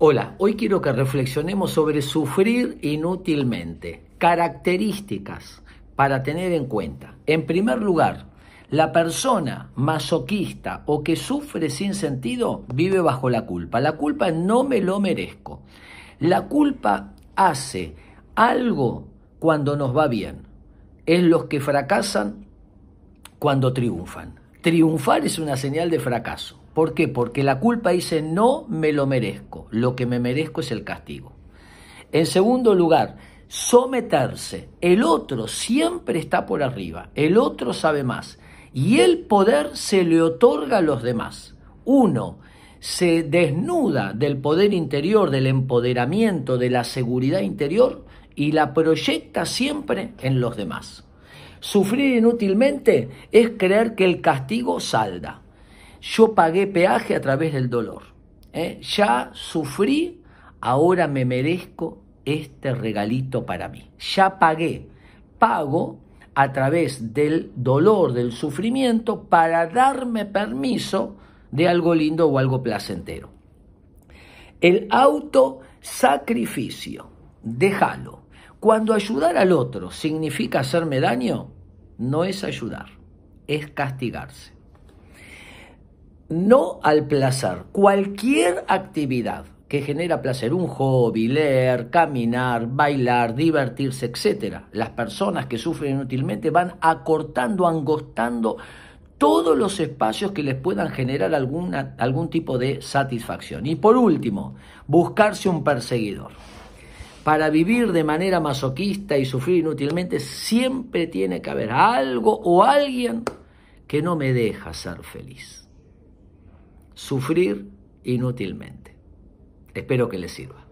Hola, hoy quiero que reflexionemos sobre sufrir inútilmente, características para tener en cuenta. En primer lugar, la persona masoquista o que sufre sin sentido vive bajo la culpa. La culpa no me lo merezco. La culpa hace algo cuando nos va bien. Es los que fracasan cuando triunfan. Triunfar es una señal de fracaso. ¿Por qué? Porque la culpa dice no me lo merezco, lo que me merezco es el castigo. En segundo lugar, someterse. El otro siempre está por arriba, el otro sabe más y el poder se le otorga a los demás. Uno se desnuda del poder interior, del empoderamiento, de la seguridad interior y la proyecta siempre en los demás. Sufrir inútilmente es creer que el castigo salda yo pagué peaje a través del dolor. ¿eh? Ya sufrí, ahora me merezco este regalito para mí. Ya pagué, pago a través del dolor, del sufrimiento, para darme permiso de algo lindo o algo placentero. El autosacrificio, déjalo. Cuando ayudar al otro significa hacerme daño, no es ayudar, es castigarse no al placer. Cualquier actividad que genera placer, un hobby, leer, caminar, bailar, divertirse, etc. Las personas que sufren inútilmente van acortando, angostando todos los espacios que les puedan generar alguna, algún tipo de satisfacción. Y por último, buscarse un perseguidor. Para vivir de manera masoquista y sufrir inútilmente siempre tiene que haber algo o alguien que no me deja ser feliz sufrir inútilmente. Espero que les sirva.